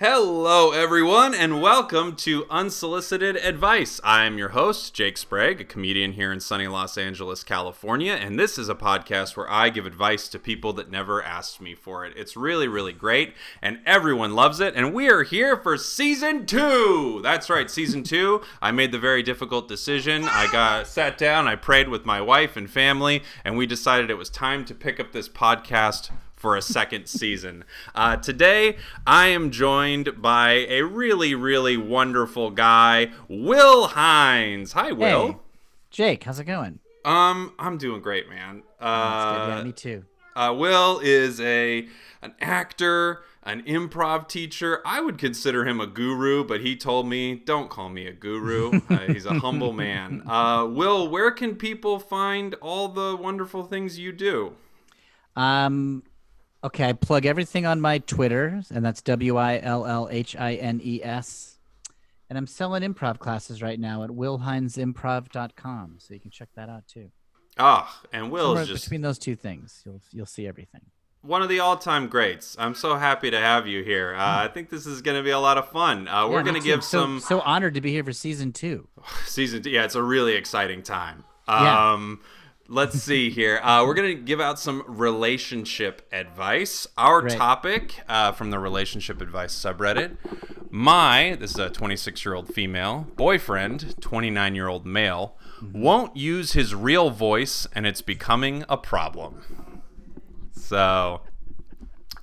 Hello, everyone, and welcome to Unsolicited Advice. I'm your host, Jake Sprague, a comedian here in sunny Los Angeles, California, and this is a podcast where I give advice to people that never asked me for it. It's really, really great, and everyone loves it, and we are here for season two. That's right, season two. I made the very difficult decision. I got sat down, I prayed with my wife and family, and we decided it was time to pick up this podcast for a second season. Uh, today, I am joined by a really, really wonderful guy, Will Hines. Hi, Will. Hey, Jake, how's it going? Um, I'm doing great, man. Uh, yeah, me too. Uh, Will is a an actor, an improv teacher. I would consider him a guru, but he told me, "Don't call me a guru. uh, he's a humble man." Uh, Will, where can people find all the wonderful things you do? Um, okay, I plug everything on my Twitter, and that's W I L L H I N E S. And I'm selling improv classes right now at willhinesimprov.com, so you can check that out too. Ah, and Will just between those two things, you'll you'll see everything. one of the all-time greats. I'm so happy to have you here. Uh, I think this is going to be a lot of fun. Uh, we're Yeah, going to give so, some So honored to be here for season two. season. Two. Yeah, it's a really exciting time. Yeah. Let's see here. Uh, we're going to give out some relationship advice. Our Great. topic uh, from the relationship advice subreddit. My this is a 26-year-old female boyfriend, 29-year-old male, Mm-hmm. won't use his real voice, and it's becoming a problem. So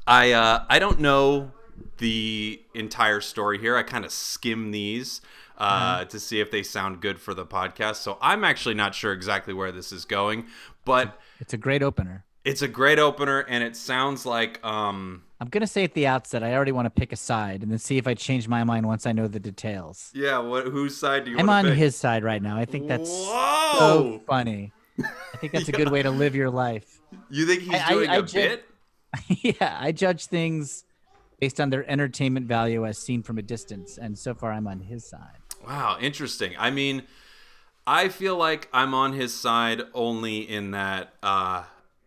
I uh, I don't know the entire story here. I kind of skim these uh, to see if they sound good for the podcast. So I'm actually not sure exactly where this is going, but It's a great opener. it's a great opener, and it sounds like um, I'm gonna say at the outset, I already want to pick a side, and then see if I change my mind once I know the details. yeah. What whose side do you want? I'm on pick? his side right now. I think that's Whoa! so funny. I think that's a good way to live your life. You think he's I- I- doing I a ju- bit? yeah, I judge things based on their entertainment value as seen from a distance, and so far I'm on his side. Wow, interesting. I mean, I feel like I'm on his side only in that uh,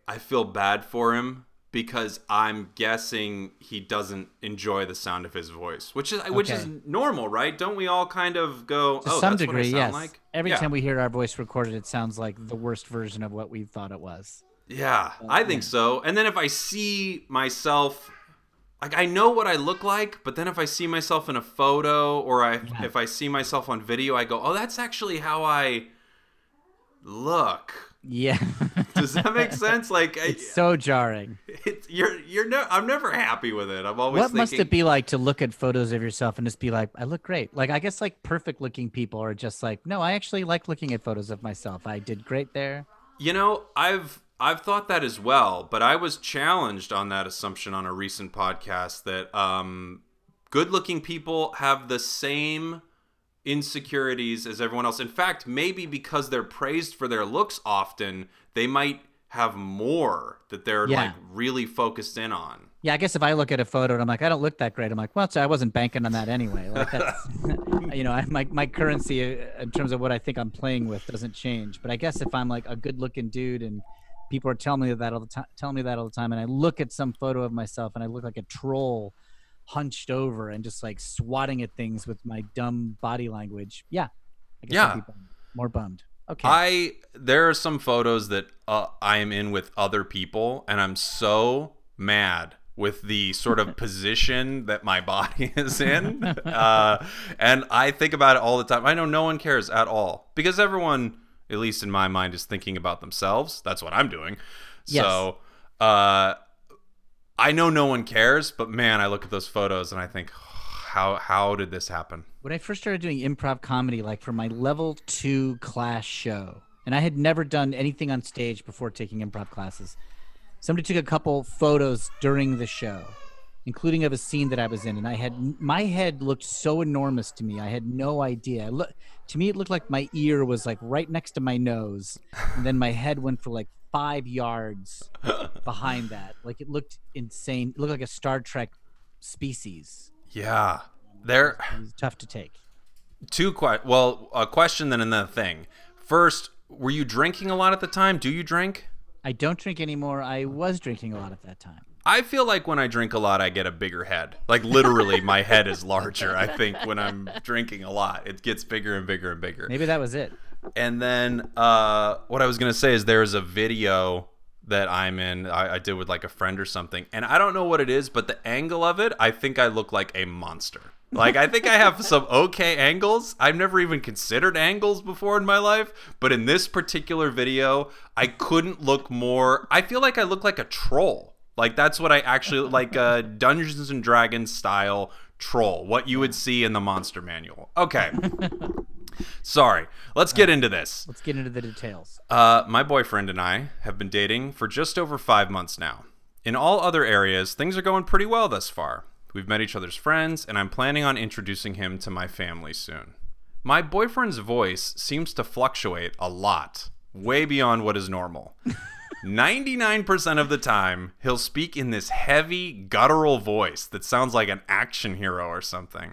I feel bad for him because I'm guessing he doesn't enjoy the sound of his voice, which is which is normal, right? Don't we all kind of go, To "Oh, some that's what I degree, yes. like"? Every yeah. time we hear our voice recorded, it sounds like the worst version of what we thought it was. Yeah, I think so. And then if I see myself like I know what I look like, but then if I see myself in a photo or I if I see myself on video, I go, "Oh, that's actually how I look." Yeah, Does that make sense? Like I, it's so jarring. it's, you're you're no, I'm never happy with it. I'm always What thinking, must it be like to look at photos of yourself and just be like, I look great? Like, I guess like perfect looking people are just like, no, I actually like looking at photos of myself. I did great there. You know, I've I've thought that as well, but I was challenged on that assumption on a recent podcast that um, good-looking people have the same insecurities as everyone else. In fact, maybe because they're praised for their looks often, they might have more that they're Yeah. like really focused in on. Yeah, I guess if I look at a photo and I'm like, I don't look that great, I'm like, well, so I wasn't banking on that anyway. Like that's, you know, I, my my currency uh, in terms of what I think I'm playing with doesn't change. But I guess if I'm like a good-looking dude and people are telling me that all the time, telling me that all the time, and I look at some photo of myself and I look like a troll, hunched over and just like swatting at things with my dumb body language. Yeah, I guess Yeah. I'd be bummed. more bummed. Okay. I there are some photos that uh, I am in with other people, and I'm so mad with the sort of position that my body is in, uh, and I think about it all the time. I know no one cares at all because everyone, at least in my mind, is thinking about themselves. That's what I'm doing. Yes. So, uh, I know no one cares, but man, I look at those photos and I think, how how did this happen? when I first started doing improv comedy, like for my level two class show, and I had never done anything on stage before taking improv classes, somebody took a couple photos during the show, including of a scene that I was in, and I had my head looked so enormous to me. I had no idea. I Look, to me, it looked like my ear was like right next to my nose, and then my head went for like five yards behind that. Like it looked insane. It looked like a Star Trek species. Yeah, was tough to take. Two que- well, a question then and then a thing. First, were you drinking a lot at the time? Do you drink? I don't drink anymore. I was drinking a lot at that time. I feel like when I drink a lot, I get a bigger head. Like literally, my head is larger. I think when I'm drinking a lot, it gets bigger and bigger and bigger. Maybe that was it. And then uh, what I was gonna say is there's a video that I'm in. I, I did with like a friend or something, and I don't know what it is, but the angle of it, I think I look like a monster. Like I think I have some okay angles. I've never even considered angles before in my life, but in this particular video, I couldn't look more. I feel like I look like a troll. Like that's what I actually like a Dungeons and Dragons style troll. What you would see in the monster manual. Okay. Sorry. Let's get into this. Let's get into the details. Uh, my boyfriend and I have been dating for just over five months now. In all other areas, things are going pretty well thus far. We've met each other's friends, and I'm planning on introducing him to my family soon. My boyfriend's voice seems to fluctuate a lot, way beyond what is normal. 99% of the time, he'll speak in this heavy, guttural voice that sounds like an action hero or something.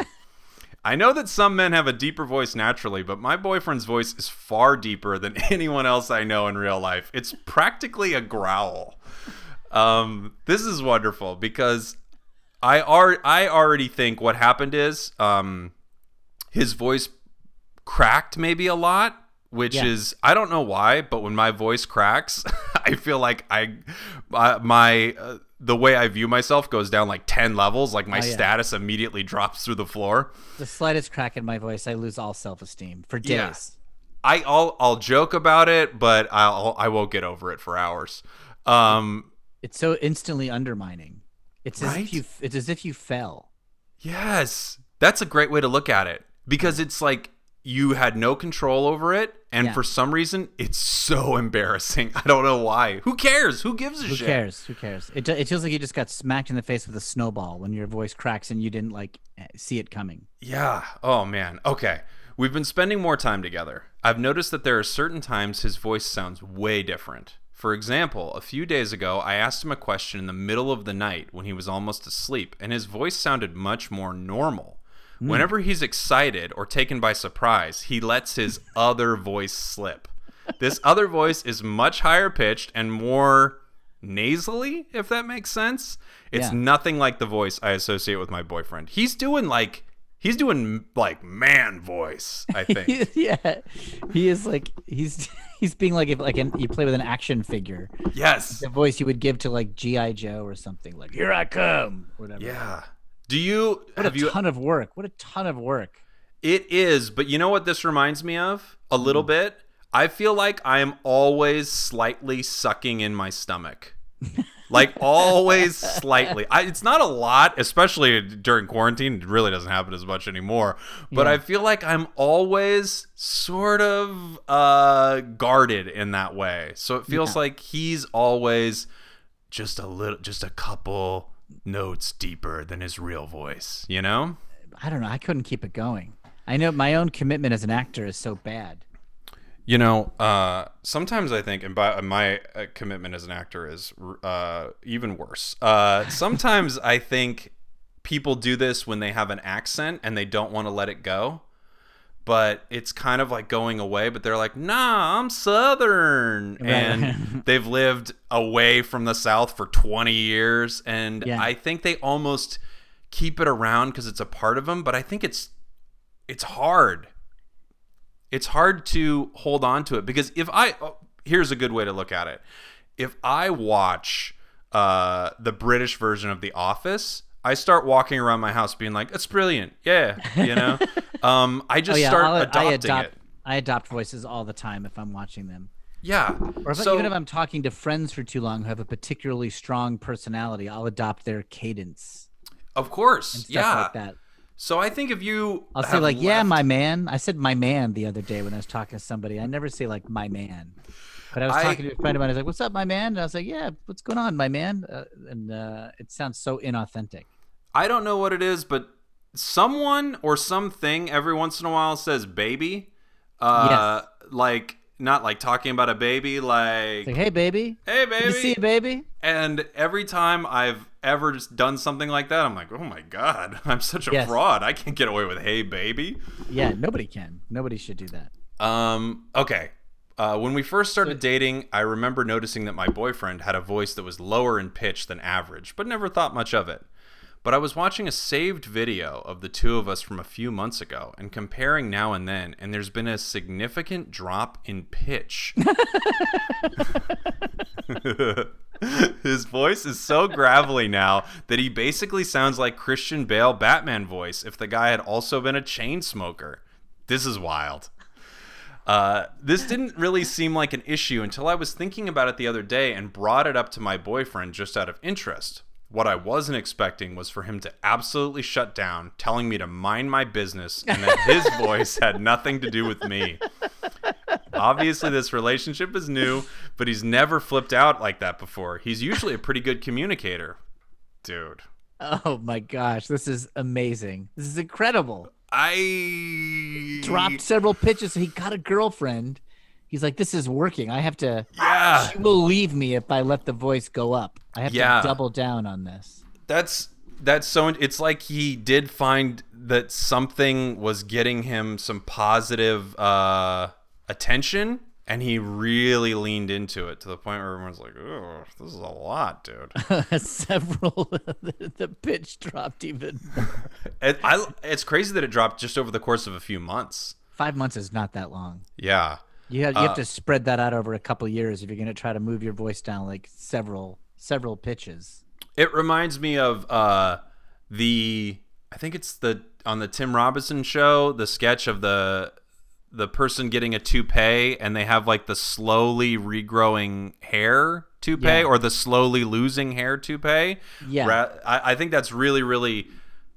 I know that some men have a deeper voice naturally, but my boyfriend's voice is far deeper than anyone else I know in real life. It's practically a growl. Um, this is wonderful because I are I already think what happened is um, his voice cracked maybe a lot, which Yeah. is I don't know why, but when my voice cracks, I feel like I uh, my uh, the way I view myself goes down like 10 levels, like my Oh, yeah. status immediately drops through the floor. The slightest crack in my voice, I lose all self-esteem for days. Yeah. I I'll I'll joke about it, but I'll I won't get over it for hours. Um It's so instantly undermining. It's as if you. It's as if you fell. Yes. That's a great way to look at it because it's like you had no control over it and Yeah. for some reason it's so embarrassing. I don't know why. Who cares? Who gives a Who shit? Who cares? Who cares? It, it feels like you just got smacked in the face with a snowball when your voice cracks and you didn't like see it coming. Yeah. Oh man. Okay. We've been spending more time together. I've noticed that there are certain times his voice sounds way different. For example, a few days ago, I asked him a question in the middle of the night when he was almost asleep, and his voice sounded much more normal. Hmm. Whenever he's excited or taken by surprise, he lets his other voice slip. This other voice is much higher pitched and more nasally, if that makes sense. It's Yeah. nothing like the voice I associate with my boyfriend. He's doing like he's doing like man voice, I think. yeah, he is like he's he's being like if like an, you play with an action figure, yes. the voice you would give to like GI Joe or something like "Here I come," whatever. Yeah. Do you What have a you ton of work. What a ton of work. It is, but you know what this reminds me of? A little Hmm. bit. I feel like I am always slightly sucking in my stomach. like always slightly. I, it's not a lot, especially during quarantine. It really doesn't happen as much anymore. But Yeah. I feel like I'm always sort of uh, guarded in that way. So it feels Yeah. like he's always just a little, just a couple notes deeper than his real voice. You know? I don't know. I couldn't keep it going. I know my own commitment as an actor is so bad. You know, uh, sometimes I think, and by, my uh, commitment as an actor is uh, even worse. Uh, sometimes I think people do this when they have an accent and they don't want to let it go. But it's kind of like going away, but they're like, nah, I'm Southern. Right. And they've lived away from the South for 20 years. And Yeah. I think they almost keep it around because it's a part of them. But I think it's it's hard it's hard to hold on to it because if I oh, here's a good way to look at it. If I watch uh, the British version of The Office, I start walking around my house being like, "It's brilliant, yeah," you know. um, I just oh yeah, start I'll- adopting I adopt it. I adopt voices all the time if I'm watching them. Yeah. Or if, so, even if I'm talking to friends for too long who have a particularly strong personality, I'll adopt their cadence of course, yeah. like that. So I think if you, I'll say like, "Yeah, my man." I said "my man" the other day when I was talking to somebody. I never say like "my man," but I was I- talking to a friend of mine. I was like, "What's up, my man?" And I was like, "Yeah, what's going on, my man?" Uh, and uh, it sounds so inauthentic. I don't know what it is, but someone or something every once in a while says "baby," uh, like not like talking about a baby, like, like, "Hey, baby, "Hey, to see baby." you, baby." And every time I've ever just done something like that, I'm like, "Oh my god, I'm such a Yes. fraud! I can't get away with "Hey, baby." Yeah, nobody can. Nobody should do that. Um, okay. Uh, when we first started dating, I remember noticing that my boyfriend had a voice that was lower in pitch than average, but never thought much of it. But I was watching a saved video of the two of us from a few months ago and comparing now and then, and there's been a significant drop in pitch. His voice is so gravelly now that he basically sounds like Christian Bale Batman voice if the guy had also been a chain smoker. This is wild. Uh, this didn't really seem like an issue until I was thinking about it the other day and brought it up to my boyfriend just out of interest. What I wasn't expecting was for him to absolutely shut down, telling me to mind my business and that his voice had nothing to do with me. Obviously, this relationship is new, but he's never flipped out like that before. He's usually a pretty good communicator. Dude. Oh my gosh, this is amazing. This is incredible. I Dropped several pitches. He got a girlfriend. He's like, this is working. I have to. Yeah. She will leave me if I let the voice go up. I have Yeah. to double down on this. That's that's so it's like he did find that something was getting him some positive uh attention and he really leaned into it to the point where everyone's like, "Oh, this is a lot, dude." Several. the, pitch dropped even. it, I, it's crazy that it dropped just over the course of a few months. Five months is not that long. Yeah. You have, you Uh, have to spread that out over a couple years if you're going to try to move your voice down like several several pitches. It reminds me of uh the I think it's the on the Tim Robinson show, the sketch of the the person getting a toupee and they have like the slowly regrowing hair toupee Yeah. or the slowly losing hair toupee. Yeah. Ra- I, I think that's really, really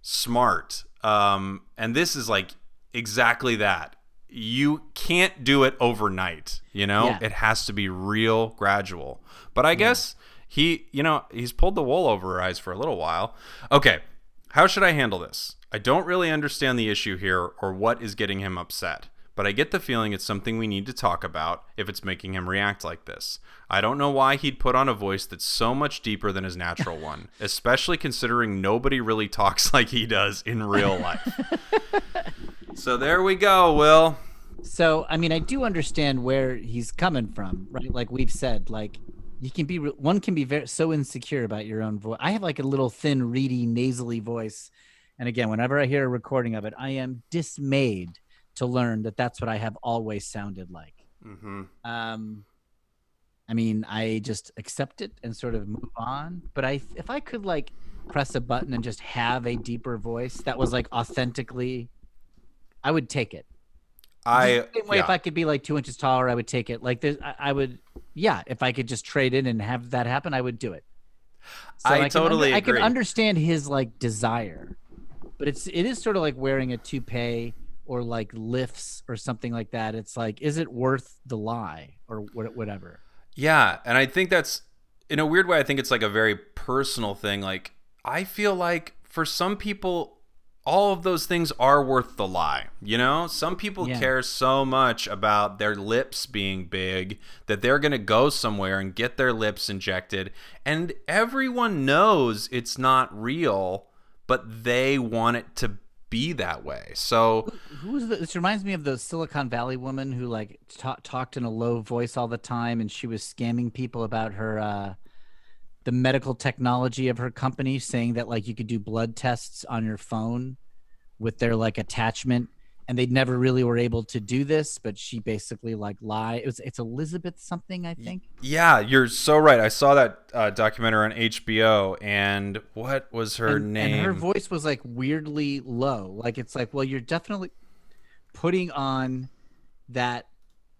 smart. Um, and this is like exactly that. You can't do it overnight, you know? Yeah. It has to be real gradual. But I guess he, you know, he's pulled the wool over her eyes for a little while. Okay. How should I handle this? I don't really understand the issue here or what is getting him upset, but I get the feeling it's something we need to talk about if it's making him react like this. I don't know why he'd put on a voice that's so much deeper than his natural one, especially considering nobody really talks like he does in real life. so there we go, Will. So, I mean, I do understand where he's coming from, right? Like we've said, like you can be one can be very so insecure about your own voice. I have like a little thin, reedy, nasally voice, and again, whenever I hear a recording of it, I am dismayed to learn that that's what I have always sounded like. Mm-hmm. Um, I mean, I just accept it and sort of move on. But I, if I could like press a button and just have a deeper voice that was like authentically, I would take it. I Same way, yeah. if I could be like two inches taller, I would take it. Like, there's, I, I would, yeah. If I could just trade in and have that happen, I would do it. I can under- totally I can understand his like desire, but it's it is sort of like wearing a toupee or like lifts or something like that. It's like, is it worth the lie or whatever? Yeah, and I think that's in a weird way I think it's like a very personal thing. Like I feel like for some people all of those things are worth the lie. You know, some people Yeah. care so much about their lips being big that they're going to go somewhere and get their lips injected and everyone knows it's not real, but they want it to be that way. So Who's the, this reminds me of the Silicon Valley woman who like ta- talked in a low voice all the time, and she was scamming people about her uh, the medical technology of her company, saying that like you could do blood tests on your phone with their like attachment, and they never really were able to do this, but she basically like lie. It was it's Elizabeth something I think. Yeah, you're so right. I saw that uh, documentary on HBO, and what was her and, name? and her voice was like weirdly low. Like it's like, well, you're definitely putting on that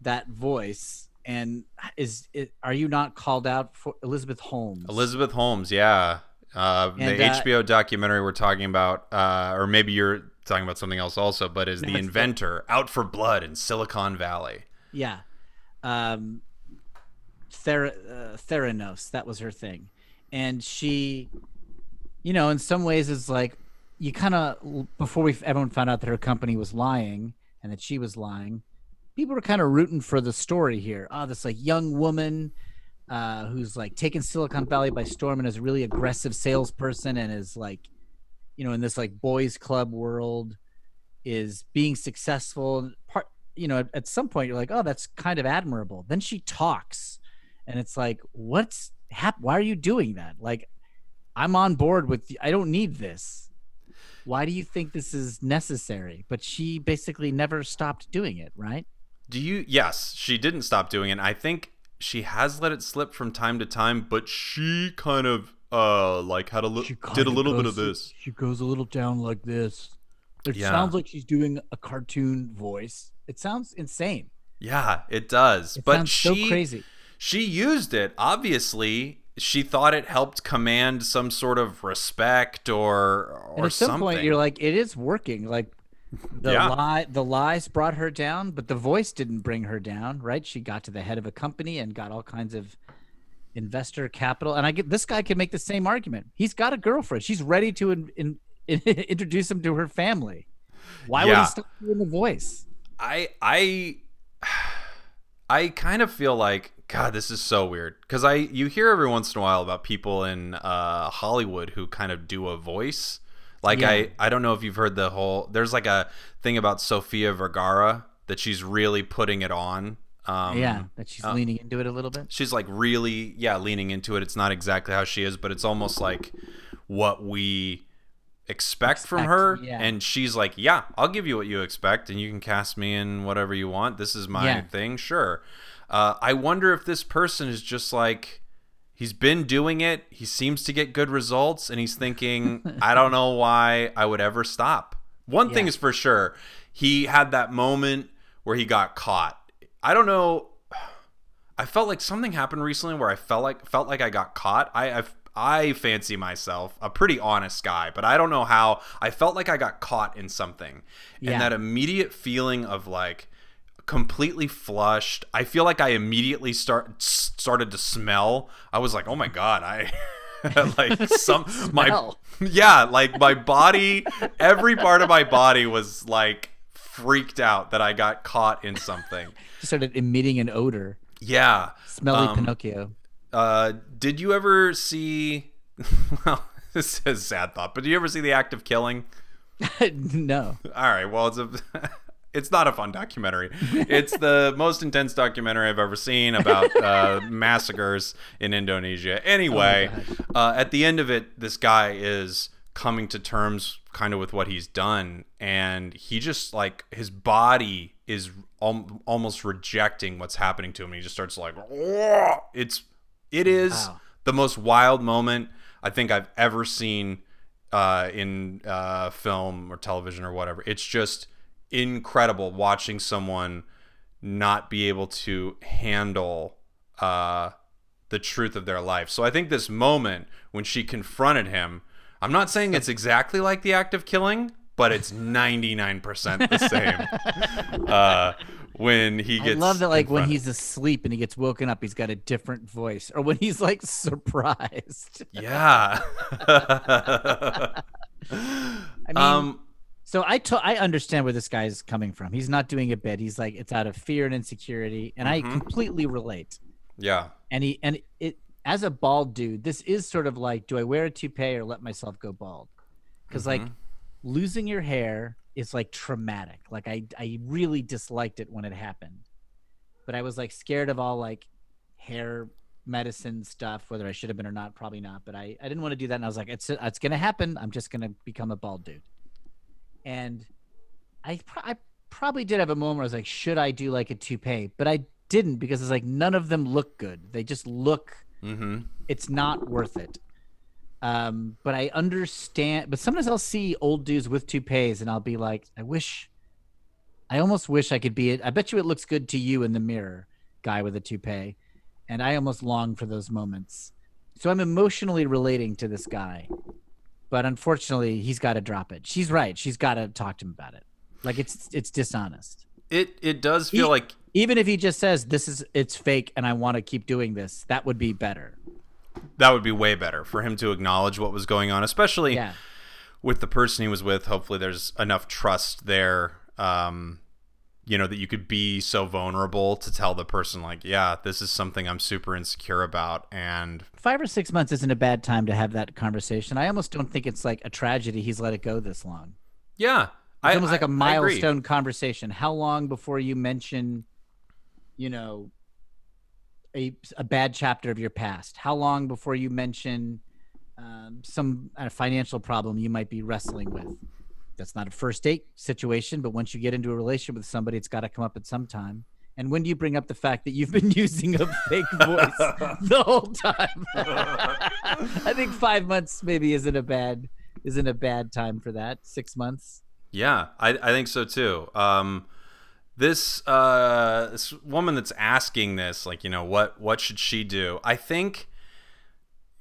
that voice. And is it? Are you not called out for Elizabeth Holmes? Elizabeth Holmes, yeah. Uh, the uh, HBO documentary we're talking about, uh, or maybe you're talking about something else also, but is the it's the- inventor out for blood in Silicon Valley. Yeah. Um, Thera, uh, Theranos, that was her thing. And she, you know, in some ways is like, you kind of, before we everyone found out that her company was lying and that she was lying, people were kind of rooting for the story here. Oh, this like young woman uh, who's like taken Silicon Valley by storm and is a really aggressive salesperson and is like, you know, in this like boys club world is being successful. Part you know, at, at some point you're like, oh, that's kind of admirable. Then she talks, and it's like, what's hap- Why are you doing that? Like, I'm on board with. I don't need this. Why do you think this is necessary? But she basically never stopped doing it, right? Do you? Yes, she didn't stop doing it. I think she has let it slip from time to time, but she kind of uh like had a little did a little bit of this. She goes a little down like this. It Yeah. sounds like she's doing a cartoon voice. It sounds insane. Yeah, it does. It but she so crazy. she used it. Obviously, she thought it helped command some sort of respect or or And at some something. point, you're like, it is working. Like the Yeah. lie, the lies brought her down, but the voice didn't bring her down. Right? She got to the head of a company and got all kinds of investor capital. And I get this guy can make the same argument. He's got a girlfriend. She's ready to in, in, introduce him to her family. Why would he stop doing the voice? I I I kind of feel like God, this is so weird because I you hear every once in a while about people in uh, Hollywood who kind of do a voice. Like Yeah. I I don't know if you've heard the whole. There's like a thing about Sofia Vergara that she's really putting it on. Um, yeah, that she's leaning into it a little bit. she's like really yeah leaning into it. It's not exactly how she is, but it's almost like what we expect, from her. yeah. And she's like, yeah, I'll give you what you expect, and you can cast me in whatever you want. This is my Yeah. thing, sure. Uh, I wonder if this person is just like. He's been doing it. He seems to get good results, and he's thinking, I don't know why I would ever stop. One thing is for sure, he had that moment where he got caught. I don't know. I felt like something happened recently where I felt like felt like I got caught. I I've, I fancy myself a pretty honest guy, but I don't know how. I felt like I got caught in something, Yeah. and that immediate feeling of like completely flushed. I feel like I immediately start started to smell. I was like, oh my god, I. like some my yeah like my body every part of my body was like freaked out that i got caught in something She started emitting an odor. yeah Smelly Um, Pinocchio. uh, did you ever see? Well, this is a sad thought, but do you ever see the act of killing? no. All right, well, it's a, it's not a fun documentary. It's the most intense documentary I've ever seen about uh, massacres in Indonesia. Anyway, uh, at the end of it, this guy is coming to terms kind of with what he's done, and he just like his body is al- almost rejecting what's happening to him. And he just starts like, "Whoa!" it's it is Wow. the most wild moment I think I've ever seen uh, in uh, film or television or whatever. It's just incredible watching someone not be able to handle uh, the truth of their life. So I think this moment when she confronted him, I'm not saying it's exactly like the act of killing, but it's 99% the same. uh, when he gets, I gets love that, like when he's asleep and he gets woken up, he's got a different voice, or when he's like surprised. Yeah. I mean, um so I to- I understand where this guy's coming from. He's not doing a bit. He's like it's out of fear and insecurity, and I Mhm. completely relate. yeah. And he and it as a bald dude, this is sort of like, do I wear a toupee or let myself go bald? Because like Mhm. losing your hair is like traumatic. Like I I really disliked it when it happened, but I was like scared of all like hair medicine stuff, whether I should have been or not. Probably not, but I I didn't want to do that, and I was like, it's it's gonna happen. I'm just gonna become a bald dude, and I pro- I probably did have a moment where I was like, should I do like a toupee? But I didn't because it's like none of them look good. They just look Mhm. it's not worth it. Um, but I understand. But sometimes I'll see old dudes with toupees, and I'll be like, I wish, I almost wish I could be it. I bet you it looks good to you in the mirror, guy with a toupee, and I almost long for those moments. So I'm emotionally relating to this guy, but unfortunately, he's got to drop it. She's right. She's got to talk to him about it. Like it's it's dishonest. It it does feel He- like Even if he just says this is it's fake and I want to keep doing this, that would be better. that would be way better for him to acknowledge what was going on, especially Yeah. with the person he was with. Hopefully, there's enough trust there, um, you know, that you could be so vulnerable to tell the person, like, yeah, this is something I'm super insecure about. And five or six months isn't a bad time to have that conversation. I almost don't think it's like a tragedy he's let it go this long. yeah, It's I- almost like a milestone conversation. How long before you mention, you know, a, a bad chapter of your past? How long before you mention um, some uh, financial problem you might be wrestling with? That's not a first date situation, but once you get into a relationship with somebody, it's got to come up at some time. And when do you bring up the fact that you've been using a fake voice the whole time? I think five months maybe isn't a bad isn't a bad time for that. Six months. Yeah, I, I think so too. Um, this uh, this woman that's asking this, like, you know, what what should she do? I think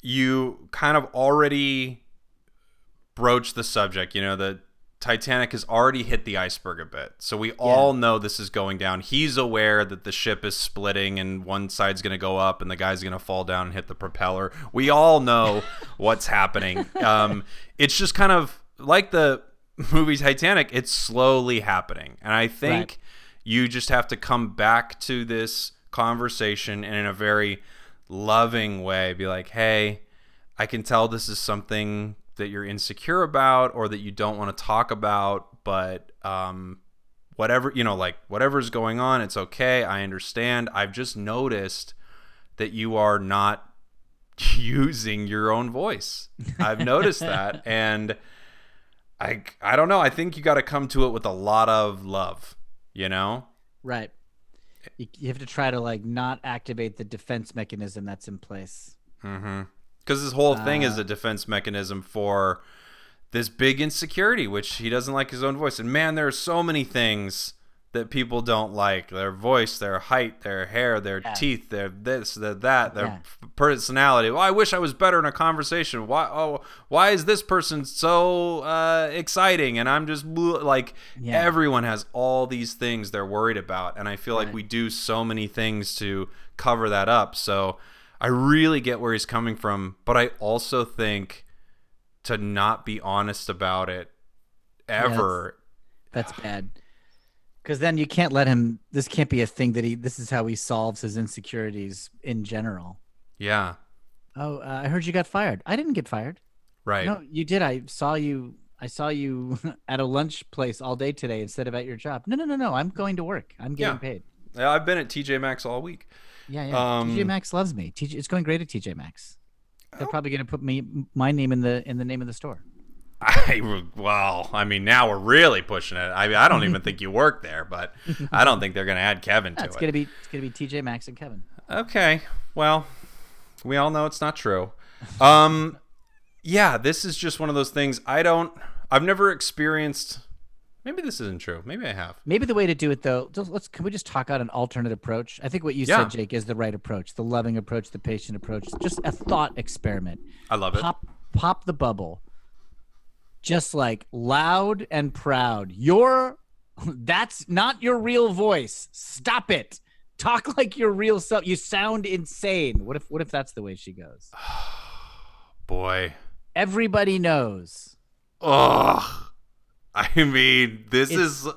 you kind of already broached the subject. You know, the Titanic has already hit the iceberg a bit, so we all know this is going down. He's aware that the ship is splitting and one side's going to go up and the guy's going to fall down and hit the propeller. We all know what's happening. Um, it's just kind of like the movie Titanic. It's slowly happening, and I think Right. you just have to come back to this conversation and in a very loving way be like, "Hey, I can tell this is something that you're insecure about or that you don't want to talk about, but um, whatever, you know, like whatever's going on, it's okay. I understand. I've just noticed that you are not using your own voice. I've noticed that and I I don't know. I think you got to come to it with a lot of love, you know? Right. You, you have to try to like not activate the defense mechanism that's in place. Mm-hmm. Because this whole thing is Uh, a defense mechanism for this big insecurity, which he doesn't like his own voice. And man, there are so many things that people don't like: their voice, their height, their hair, their Yeah. teeth, their this, their that, their Yeah. personality. Well, I wish I was better in a conversation. Why? Oh, why is this person so uh, exciting? And I'm just like Yeah. everyone has all these things they're worried about, and I feel like we do so many things to cover that up. So I really get where he's coming from, but I also think to not be honest about it ever. That's bad. Because then you can't let him. This can't be a thing that he. This is how he solves his insecurities in general. yeah, Oh, uh, I heard you got fired. I didn't get fired. right. No, you did. I saw you. I saw you at a lunch place all day today instead of at your job. No, no, no, no. I'm going to work. I'm getting Yeah. paid. Yeah, I've been at TJ Maxx all week. Yeah, yeah. Um, TJ Maxx loves me. TJ, it's going great at TJ Maxx. They're Oh. probably going to put me my name in the in the name of the store. I well, I mean, now we're really pushing it. I I don't even think you work there, but I don't think they're going to add Kevin to it's it. gonna be it's gonna be TJ Maxx and Kevin. Okay. Well, we all know it's not true. Um yeah, this is just one of those things I don't I've never experienced Maybe this isn't true. Maybe I have. Maybe the way to do it though, just, let's can we just talk out an alternate approach? I think what you Yeah. said, Jake, is the right approach, the loving approach, the patient approach. Just a thought experiment. I love it. Pop pop the bubble. Just like loud and proud. Your that's not your real voice. Stop it. Talk like your real self. You sound insane. What if what if that's the way she goes? Boy. Everybody knows. Ugh. I mean, this It's- is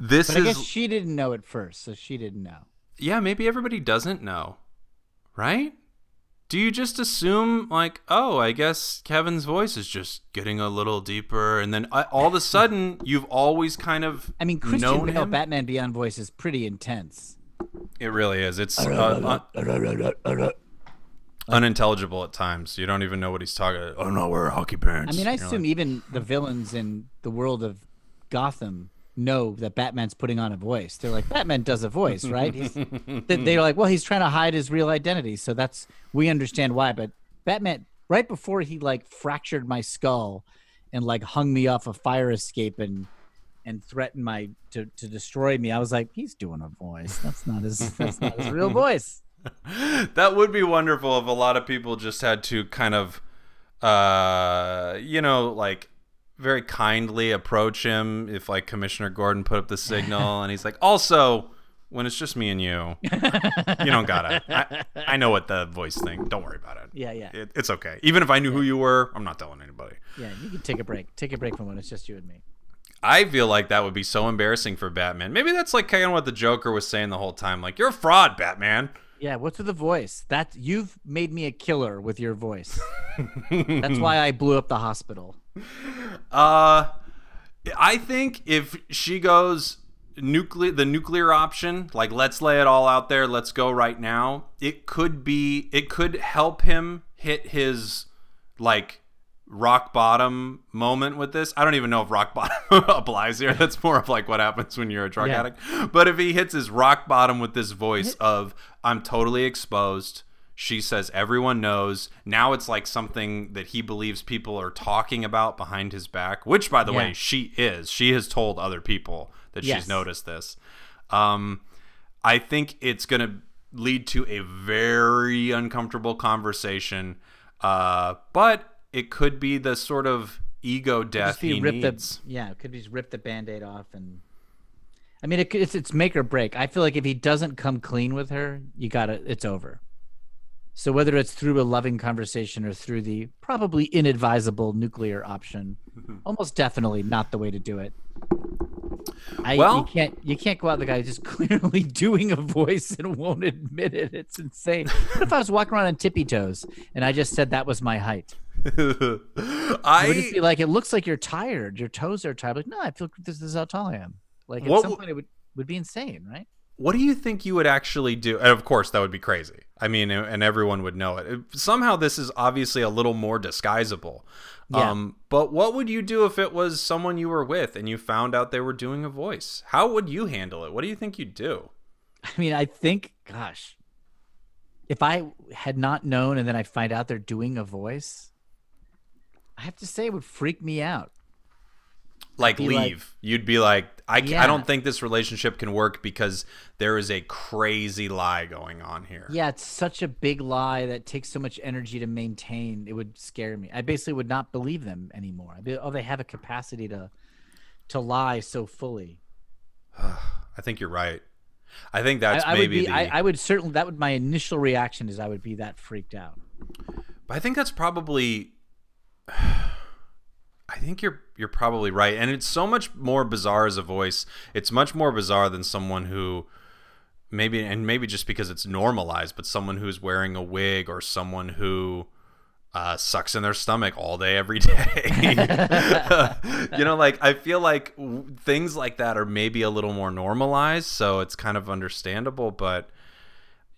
this But I is guess she didn't know at first, so she didn't know. yeah, maybe everybody doesn't know. Right? Do you just assume like, oh, I guess Kevin's voice is just getting a little deeper and then uh, all of a sudden you've always kind of I mean, Christian known Bale him? Batman Beyond voice is pretty intense. It really is. It's uh, un- unintelligible at times. You don't even know what he's talking. about. Oh no, we're hockey parents. I mean, I You're assume like, even the villains in the world of Gotham know that Batman's putting on a voice. They're like, Batman does a voice, right? He's, they- they're like, well, he's trying to hide his real identity, so that's we understand why. But Batman, right before he like fractured my skull and like hung me off a fire escape and and threatened my to, to destroy me, I was like, he's doing a voice. That's not his. That's not his real voice. that would be wonderful if a lot of people just had to kind of, uh, you know, like very kindly approach him if like Commissioner Gordon put up the signal and he's like, also. When it's just me and you, you don't gotta. I, I know what the voice thing. Don't worry about it. Yeah, yeah, It, it's okay. Even if I knew who you were, I'm not telling anybody. yeah. You can take a break. Take a break from when it's just you and me. I feel like that would be so embarrassing for Batman. Maybe that's like kind of what the Joker was saying the whole time. Like, you're a fraud, Batman. Yeah, what's with the voice? That you've made me a killer with your voice. That's why I blew up the hospital. Uh, I think if she goes nuclear the nuclear option, like let's lay it all out there, let's go right now, it could be it could help him hit his like rock bottom moment with this. I don't even know if rock bottom applies here. That's more of like what happens when you're a drug Yeah. addict. But if he hits his rock bottom with this voice of I'm totally exposed. She says everyone knows. Now it's like something that he believes people are talking about behind his back, which by the way, she is. She has told other people that Yes. she's noticed this. Um I think it's going to lead to a very uncomfortable conversation. Uh, but it could be the sort of ego death he rip needs. the yeah, it could be just rip the band-aid off and I mean it, could- it's it's make or break. I feel like if he doesn't come clean with her, you got to it's over. So whether it's through a loving conversation or through the probably inadvisable nuclear option, mm-hmm. almost definitely not the way to do it. I Well- you can't you can't go out the guy just clearly doing a voice and won't admit it. It's insane. What if I was walking around on tippy toes and I just said that was my height? I would just be like, it looks like you're tired. Your toes are tired. Like, no, I feel this is how tall I am. Like at What some point it would would be insane, right? what do you think you would actually do? And of course, that would be crazy. I mean, and everyone would know it. It- Somehow, this is obviously a little more disguisable. Yeah. Um, but what would you do if it was someone you were with and you found out they were doing a voice? How would you handle it? What do you think you'd do? I mean, I think, gosh, if I had not known and then I find out they're doing a voice, I have to say it would freak me out. like be like- leave. You'd be like, I, ca- I don't think this relationship can work because there is a crazy lie going on here. Yeah, it's such a big lie that takes so much energy to maintain. It would scare me. I basically would not believe them anymore. I'd be, oh, they have a capacity to to lie so fully. I think you're right. I think that's I, I would maybe be. the. I, I would certainly. That would my initial reaction is I would be that freaked out. But I think that's probably. I think you're you're probably right, and it's so much more bizarre as a voice. It's much more bizarre than someone who maybe and maybe just because it's normalized, but someone who's wearing a wig or someone who uh, sucks in their stomach all day every day. you know, like I feel like w- things like that are maybe a little more normalized, so it's kind of understandable. But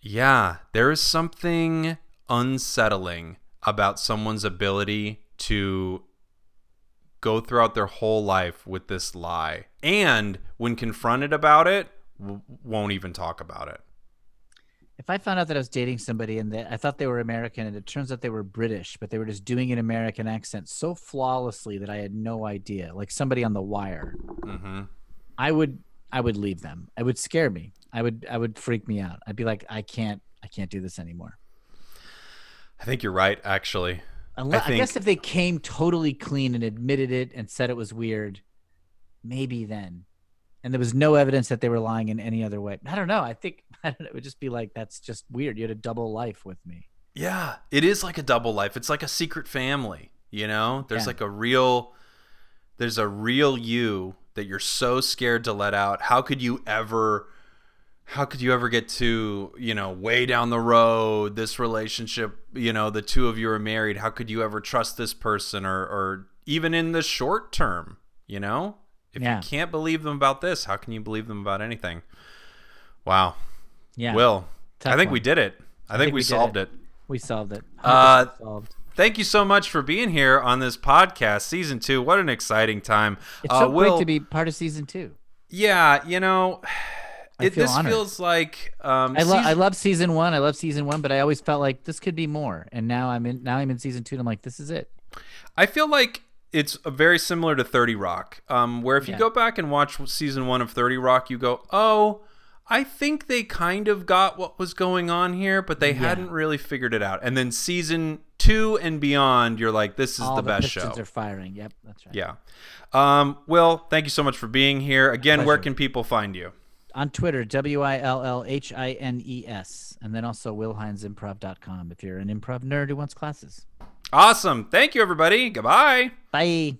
yeah, there is something unsettling about someone's ability to go throughout their whole life with this lie, and when confronted about it, w- won't even talk about it. If I found out that I was dating somebody and that I thought they were American and it turns out they were British, but they were just doing an American accent so flawlessly that I had no idea, like somebody on the wire, hmm I would I would leave them. It would scare me. I would I would freak me out. I'd be like, I can't I can't do this anymore. I think you're right, actually. Unless, I, think- guess if they came totally clean and admitted it and said it was weird, maybe then. And there was no evidence that they were lying in any other way. I don't know. I think I don't know, it would just be like that's just weird. You had a double life with me. Yeah, it is like a double life. It's like a secret family, you know? There's Yeah. like a real there's a real you that you're so scared to let out. How could you ever how could you ever get to, you know, way down the road, this relationship, you know, the two of you are married. How could you ever trust this person or or even in the short term, you know? If Yeah. you can't believe them about this, how can you believe them about anything? Wow. Yeah. Will, Tough I think one. we did it. I, think, think we, we solved it. it. we solved it. Uh, solved. Thank you so much for being here on this podcast, season two. What an exciting time! It's uh, so Will, great to be part of season two. Yeah, you know, I it, feel this honored. feels like um, I love I season- love season one. I love season one, but I always felt like this could be more. And now I'm in now I'm in season two and I'm like, this is it. I feel like it's very similar to 30 Rock, um, where if you Yeah. go back and watch season one of 30 Rock, you go, oh, I think they kind of got what was going on here, but they Yeah. hadn't really figured it out. And then season two and beyond, you're like, this is All the the, best show. pistons are firing. Yep, that's right. Yeah. Um, Will, thank you so much for being here. Again, where Pleasure. can people find you? On Twitter, W I L L H I N E S. And then also willhinesimprov.com if you're an improv nerd who wants classes. Awesome. Thank you, everybody. Goodbye. Bye.